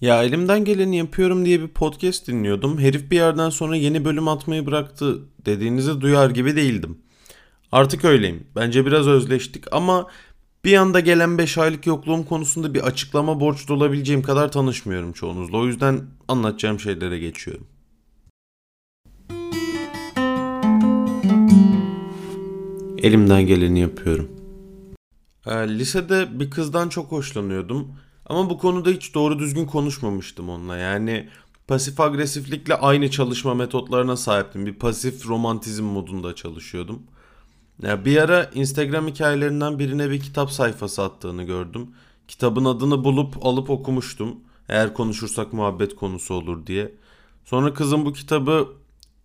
Ya elimden geleni yapıyorum diye bir podcast dinliyordum. Herif bir yerden sonra yeni bölüm atmayı bıraktı dediğinizi duyar gibi değildim. Artık öyleyim. Bence biraz özleştik ama bir anda gelen 5 aylık yokluğum konusunda bir açıklama borçlu olabileceğim kadar tanışmıyorum çoğunuzla. O yüzden anlatacağım şeylere geçiyorum. Elimden geleni yapıyorum. Ee, lisede bir kızdan çok hoşlanıyordum. Ama bu konuda hiç doğru düzgün konuşmamıştım onunla. Yani pasif agresiflikle aynı çalışma metotlarına sahiptim. Bir pasif romantizm modunda çalışıyordum. Ya bir ara Instagram hikayelerinden birine bir kitap sayfası attığını gördüm. Kitabın adını bulup alıp okumuştum. Eğer konuşursak muhabbet konusu olur diye. Sonra kızın bu kitabı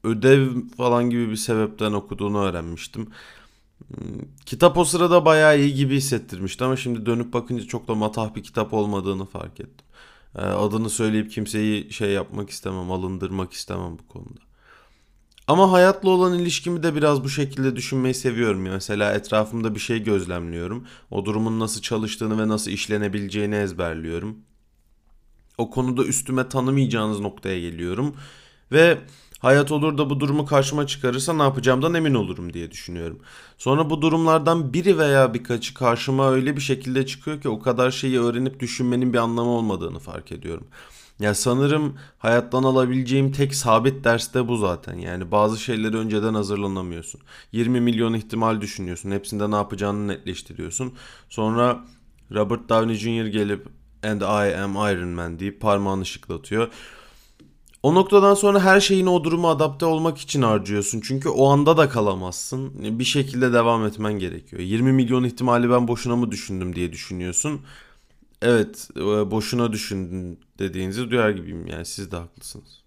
ödev falan gibi bir sebepten okuduğunu öğrenmiştim. Kitap o sırada bayağı iyi gibi hissettirmişti ama şimdi dönüp bakınca çok da matah bir kitap olmadığını fark ettim. Ee, adını söyleyip kimseyi şey yapmak istemem, alındırmak istemem bu konuda. Ama hayatla olan ilişkimi de biraz bu şekilde düşünmeyi seviyorum. Mesela etrafımda bir şey gözlemliyorum. O durumun nasıl çalıştığını ve nasıl işlenebileceğini ezberliyorum. O konuda üstüme tanımayacağınız noktaya geliyorum. Ve Hayat olur da bu durumu karşıma çıkarırsa ne yapacağımdan emin olurum diye düşünüyorum. Sonra bu durumlardan biri veya birkaçı karşıma öyle bir şekilde çıkıyor ki o kadar şeyi öğrenip düşünmenin bir anlamı olmadığını fark ediyorum. Ya sanırım hayattan alabileceğim tek sabit ders de bu zaten. Yani bazı şeyleri önceden hazırlanamıyorsun. 20 milyon ihtimal düşünüyorsun. Hepsinde ne yapacağını netleştiriyorsun. Sonra Robert Downey Jr. gelip and I am Iron Man deyip parmağını şıklatıyor. O noktadan sonra her şeyini o duruma adapte olmak için harcıyorsun. Çünkü o anda da kalamazsın. Bir şekilde devam etmen gerekiyor. 20 milyon ihtimali ben boşuna mı düşündüm diye düşünüyorsun. Evet e, boşuna düşündün dediğinizi duyar gibiyim. Yani siz de haklısınız.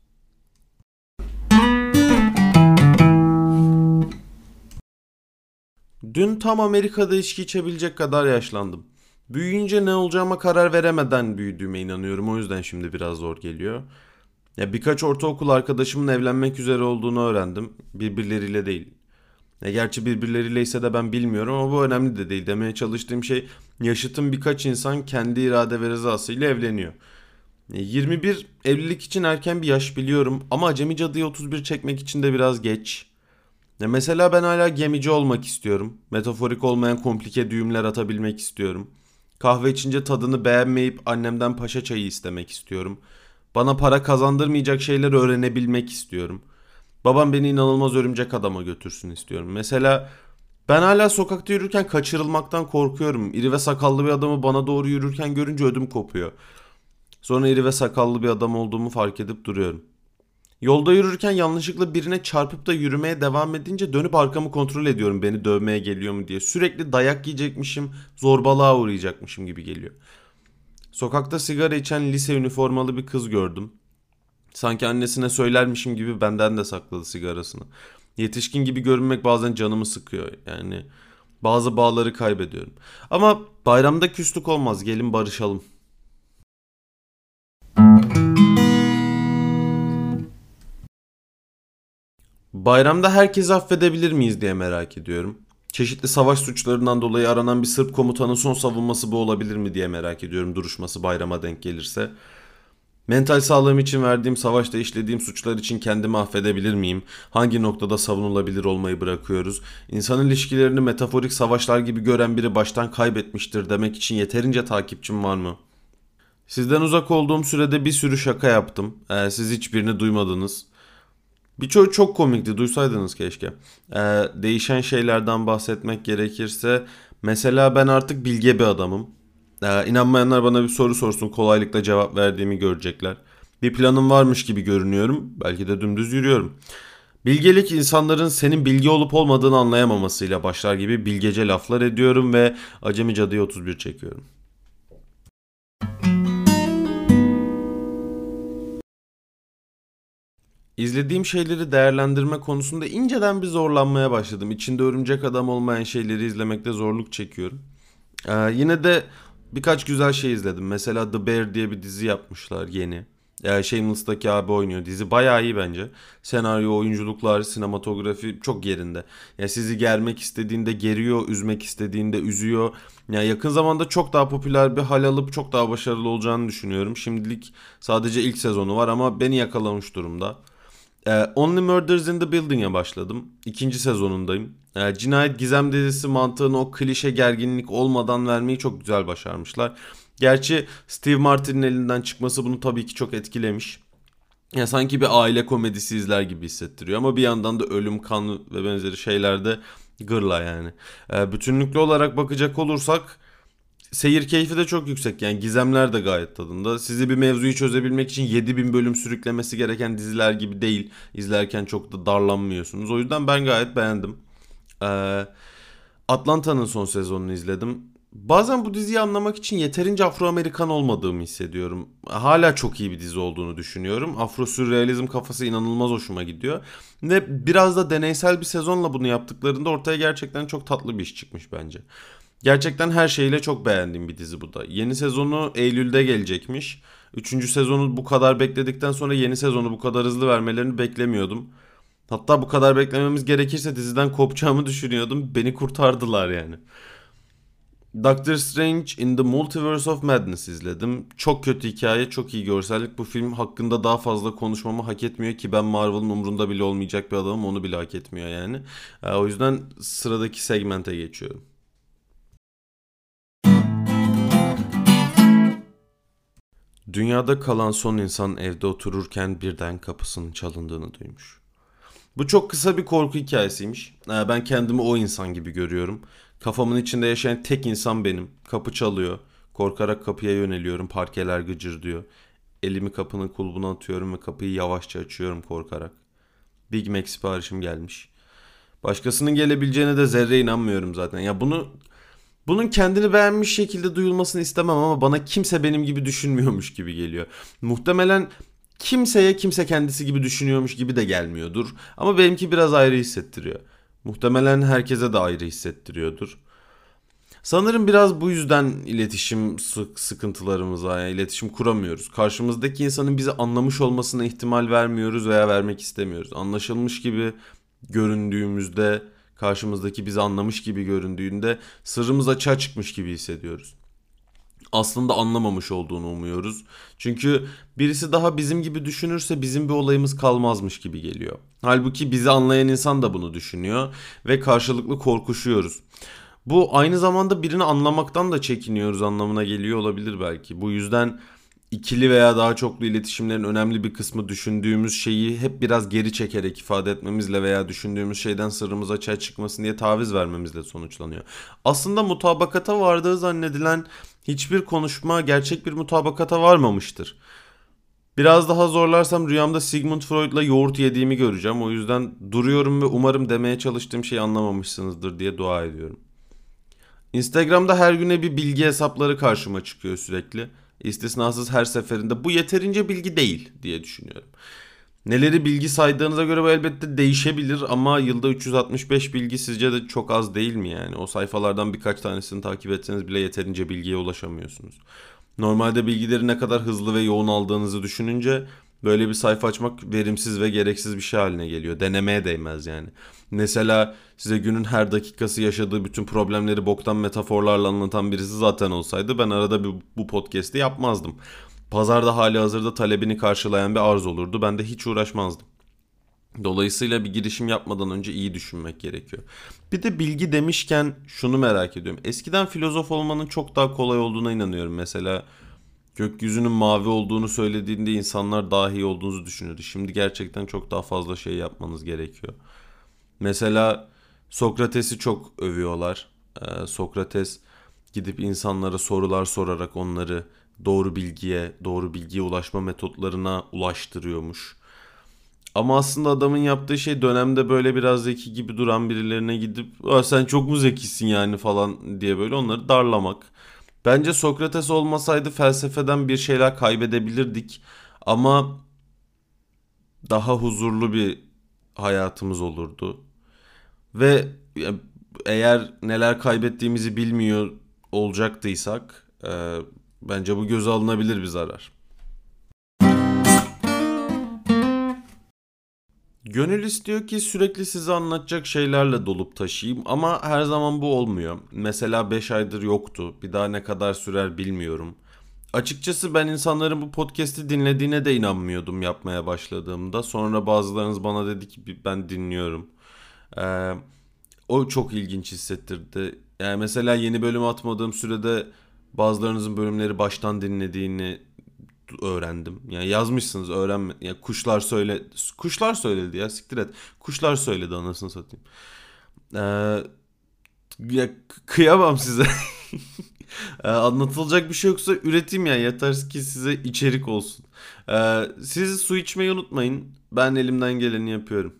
Dün tam Amerika'da içki içebilecek kadar yaşlandım. Büyüyünce ne olacağıma karar veremeden büyüdüğüme inanıyorum. O yüzden şimdi biraz zor geliyor. Ya birkaç ortaokul arkadaşımın evlenmek üzere olduğunu öğrendim. Birbirleriyle değil. Ya gerçi birbirleriyle ise de ben bilmiyorum ama bu önemli de değil. Demeye çalıştığım şey yaşıtım birkaç insan kendi irade ve rızasıyla evleniyor. 21 evlilik için erken bir yaş biliyorum ama acemi cadıya 31 çekmek için de biraz geç. Ya mesela ben hala gemici olmak istiyorum. Metaforik olmayan komplike düğümler atabilmek istiyorum. Kahve içince tadını beğenmeyip annemden paşa çayı istemek istiyorum.'' Bana para kazandırmayacak şeyler öğrenebilmek istiyorum. Babam beni inanılmaz örümcek adama götürsün istiyorum. Mesela ben hala sokakta yürürken kaçırılmaktan korkuyorum. İri ve sakallı bir adamı bana doğru yürürken görünce ödüm kopuyor. Sonra iri ve sakallı bir adam olduğumu fark edip duruyorum. Yolda yürürken yanlışlıkla birine çarpıp da yürümeye devam edince dönüp arkamı kontrol ediyorum beni dövmeye geliyor mu diye. Sürekli dayak yiyecekmişim, zorbalığa uğrayacakmışım gibi geliyor. Sokakta sigara içen lise üniformalı bir kız gördüm. Sanki annesine söylermişim gibi benden de sakladı sigarasını. Yetişkin gibi görünmek bazen canımı sıkıyor. Yani bazı bağları kaybediyorum. Ama bayramda küslük olmaz. Gelin barışalım. Bayramda herkesi affedebilir miyiz diye merak ediyorum. Çeşitli savaş suçlarından dolayı aranan bir Sırp komutanın son savunması bu olabilir mi diye merak ediyorum duruşması bayrama denk gelirse. Mental sağlığım için verdiğim savaşta işlediğim suçlar için kendimi affedebilir miyim? Hangi noktada savunulabilir olmayı bırakıyoruz? İnsan ilişkilerini metaforik savaşlar gibi gören biri baştan kaybetmiştir demek için yeterince takipçim var mı? Sizden uzak olduğum sürede bir sürü şaka yaptım. Ee, siz hiçbirini duymadınız. Birçoğu çok komikti duysaydınız keşke. Ee, değişen şeylerden bahsetmek gerekirse mesela ben artık bilge bir adamım. Ee, inanmayanlar bana bir soru sorsun kolaylıkla cevap verdiğimi görecekler. Bir planım varmış gibi görünüyorum. Belki de dümdüz yürüyorum. Bilgelik insanların senin bilgi olup olmadığını anlayamamasıyla başlar gibi bilgece laflar ediyorum ve acemi cadıya 31 çekiyorum. İzlediğim şeyleri değerlendirme konusunda inceden bir zorlanmaya başladım. İçinde örümcek adam olmayan şeyleri izlemekte zorluk çekiyorum. Ee, yine de birkaç güzel şey izledim. Mesela The Bear diye bir dizi yapmışlar yeni. Yani Shameless'taki abi oynuyor. Dizi bayağı iyi bence. Senaryo, oyunculuklar, sinematografi çok yerinde. Yani sizi germek istediğinde geriyor, üzmek istediğinde üzüyor. Yani yakın zamanda çok daha popüler bir hal alıp çok daha başarılı olacağını düşünüyorum. Şimdilik sadece ilk sezonu var ama beni yakalamış durumda. Ee, Only Murders in the Building'e başladım. İkinci sezonundayım. Ee, cinayet gizem dizisi mantığını o klişe gerginlik olmadan vermeyi çok güzel başarmışlar. Gerçi Steve Martin'in elinden çıkması bunu tabii ki çok etkilemiş. Ya sanki bir aile komedisi izler gibi hissettiriyor ama bir yandan da ölüm, kan ve benzeri şeylerde gırla yani. Ee, bütünlüklü olarak bakacak olursak seyir keyfi de çok yüksek yani gizemler de gayet tadında. Sizi bir mevzuyu çözebilmek için 7000 bölüm sürüklemesi gereken diziler gibi değil. İzlerken çok da darlanmıyorsunuz. O yüzden ben gayet beğendim. Ee, Atlanta'nın son sezonunu izledim. Bazen bu diziyi anlamak için yeterince Afro-Amerikan olmadığımı hissediyorum. Hala çok iyi bir dizi olduğunu düşünüyorum. Afro-sürrealizm kafası inanılmaz hoşuma gidiyor. Ve biraz da deneysel bir sezonla bunu yaptıklarında ortaya gerçekten çok tatlı bir iş çıkmış bence. Gerçekten her şeyle çok beğendiğim bir dizi bu da. Yeni sezonu Eylül'de gelecekmiş. Üçüncü sezonu bu kadar bekledikten sonra yeni sezonu bu kadar hızlı vermelerini beklemiyordum. Hatta bu kadar beklememiz gerekirse diziden kopacağımı düşünüyordum. Beni kurtardılar yani. Doctor Strange in the Multiverse of Madness izledim. Çok kötü hikaye, çok iyi görsellik. Bu film hakkında daha fazla konuşmamı hak etmiyor ki ben Marvel'ın umrunda bile olmayacak bir adamım. Onu bile hak etmiyor yani. Ee, o yüzden sıradaki segmente geçiyorum. Dünyada kalan son insan evde otururken birden kapısının çalındığını duymuş. Bu çok kısa bir korku hikayesiymiş. Ee, ben kendimi o insan gibi görüyorum. Kafamın içinde yaşayan tek insan benim. Kapı çalıyor. Korkarak kapıya yöneliyorum. Parkeler gıcır diyor. Elimi kapının kulbuna atıyorum ve kapıyı yavaşça açıyorum korkarak. Big Mac siparişim gelmiş. Başkasının gelebileceğine de zerre inanmıyorum zaten. Ya bunu bunun kendini beğenmiş şekilde duyulmasını istemem ama bana kimse benim gibi düşünmüyormuş gibi geliyor. Muhtemelen kimseye kimse kendisi gibi düşünüyormuş gibi de gelmiyordur. Ama benimki biraz ayrı hissettiriyor. Muhtemelen herkese de ayrı hissettiriyordur. Sanırım biraz bu yüzden iletişim sık sıkıntılarımıza, yani iletişim kuramıyoruz. Karşımızdaki insanın bizi anlamış olmasına ihtimal vermiyoruz veya vermek istemiyoruz. Anlaşılmış gibi göründüğümüzde, karşımızdaki bizi anlamış gibi göründüğünde sırrımız açığa çıkmış gibi hissediyoruz aslında anlamamış olduğunu umuyoruz. Çünkü birisi daha bizim gibi düşünürse bizim bir olayımız kalmazmış gibi geliyor. Halbuki bizi anlayan insan da bunu düşünüyor ve karşılıklı korkuşuyoruz. Bu aynı zamanda birini anlamaktan da çekiniyoruz anlamına geliyor olabilir belki. Bu yüzden ikili veya daha çoklu iletişimlerin önemli bir kısmı düşündüğümüz şeyi hep biraz geri çekerek ifade etmemizle veya düşündüğümüz şeyden sırrımız açığa çıkmasın diye taviz vermemizle sonuçlanıyor. Aslında mutabakata vardığı zannedilen hiçbir konuşma gerçek bir mutabakata varmamıştır. Biraz daha zorlarsam rüyamda Sigmund Freud'la yoğurt yediğimi göreceğim. O yüzden duruyorum ve umarım demeye çalıştığım şeyi anlamamışsınızdır diye dua ediyorum. Instagram'da her güne bir bilgi hesapları karşıma çıkıyor sürekli. İstisnasız her seferinde bu yeterince bilgi değil diye düşünüyorum. Neleri bilgi saydığınıza göre bu elbette değişebilir ama yılda 365 bilgi sizce de çok az değil mi yani? O sayfalardan birkaç tanesini takip etseniz bile yeterince bilgiye ulaşamıyorsunuz. Normalde bilgileri ne kadar hızlı ve yoğun aldığınızı düşününce böyle bir sayfa açmak verimsiz ve gereksiz bir şey haline geliyor. Denemeye değmez yani. Mesela size günün her dakikası yaşadığı bütün problemleri boktan metaforlarla anlatan birisi zaten olsaydı ben arada bir, bu podcast'i yapmazdım. Pazarda hali hazırda talebini karşılayan bir arz olurdu. Ben de hiç uğraşmazdım. Dolayısıyla bir girişim yapmadan önce iyi düşünmek gerekiyor. Bir de bilgi demişken şunu merak ediyorum. Eskiden filozof olmanın çok daha kolay olduğuna inanıyorum. Mesela gökyüzünün mavi olduğunu söylediğinde insanlar daha iyi olduğunuzu düşünüyordu. Şimdi gerçekten çok daha fazla şey yapmanız gerekiyor. Mesela Sokrates'i çok övüyorlar. Ee, Sokrates gidip insanlara sorular sorarak onları doğru bilgiye, doğru bilgiye ulaşma metotlarına ulaştırıyormuş. Ama aslında adamın yaptığı şey dönemde böyle biraz zeki gibi duran birilerine gidip sen çok mu zekisin yani falan diye böyle onları darlamak. Bence Sokrates olmasaydı felsefeden bir şeyler kaybedebilirdik ama daha huzurlu bir hayatımız olurdu. Ve eğer neler kaybettiğimizi bilmiyor olacaktıysak e, bence bu göze alınabilir bir zarar. Gönül istiyor ki sürekli size anlatacak şeylerle dolup taşıyayım ama her zaman bu olmuyor. Mesela 5 aydır yoktu. Bir daha ne kadar sürer bilmiyorum. Açıkçası ben insanların bu podcast'i dinlediğine de inanmıyordum yapmaya başladığımda. Sonra bazılarınız bana dedi ki ben dinliyorum. Ee, o çok ilginç hissettirdi. Yani mesela yeni bölüm atmadığım sürede bazılarınızın bölümleri baştan dinlediğini öğrendim. Yani yazmışsınız öğrenme. Ya kuşlar söyle kuşlar söyledi ya siktir et. Kuşlar söyledi anasını satayım. Ee, ya kıyamam size. ee, anlatılacak bir şey yoksa üreteyim ya yeter ki size içerik olsun. Ee, siz su içmeyi unutmayın. Ben elimden geleni yapıyorum.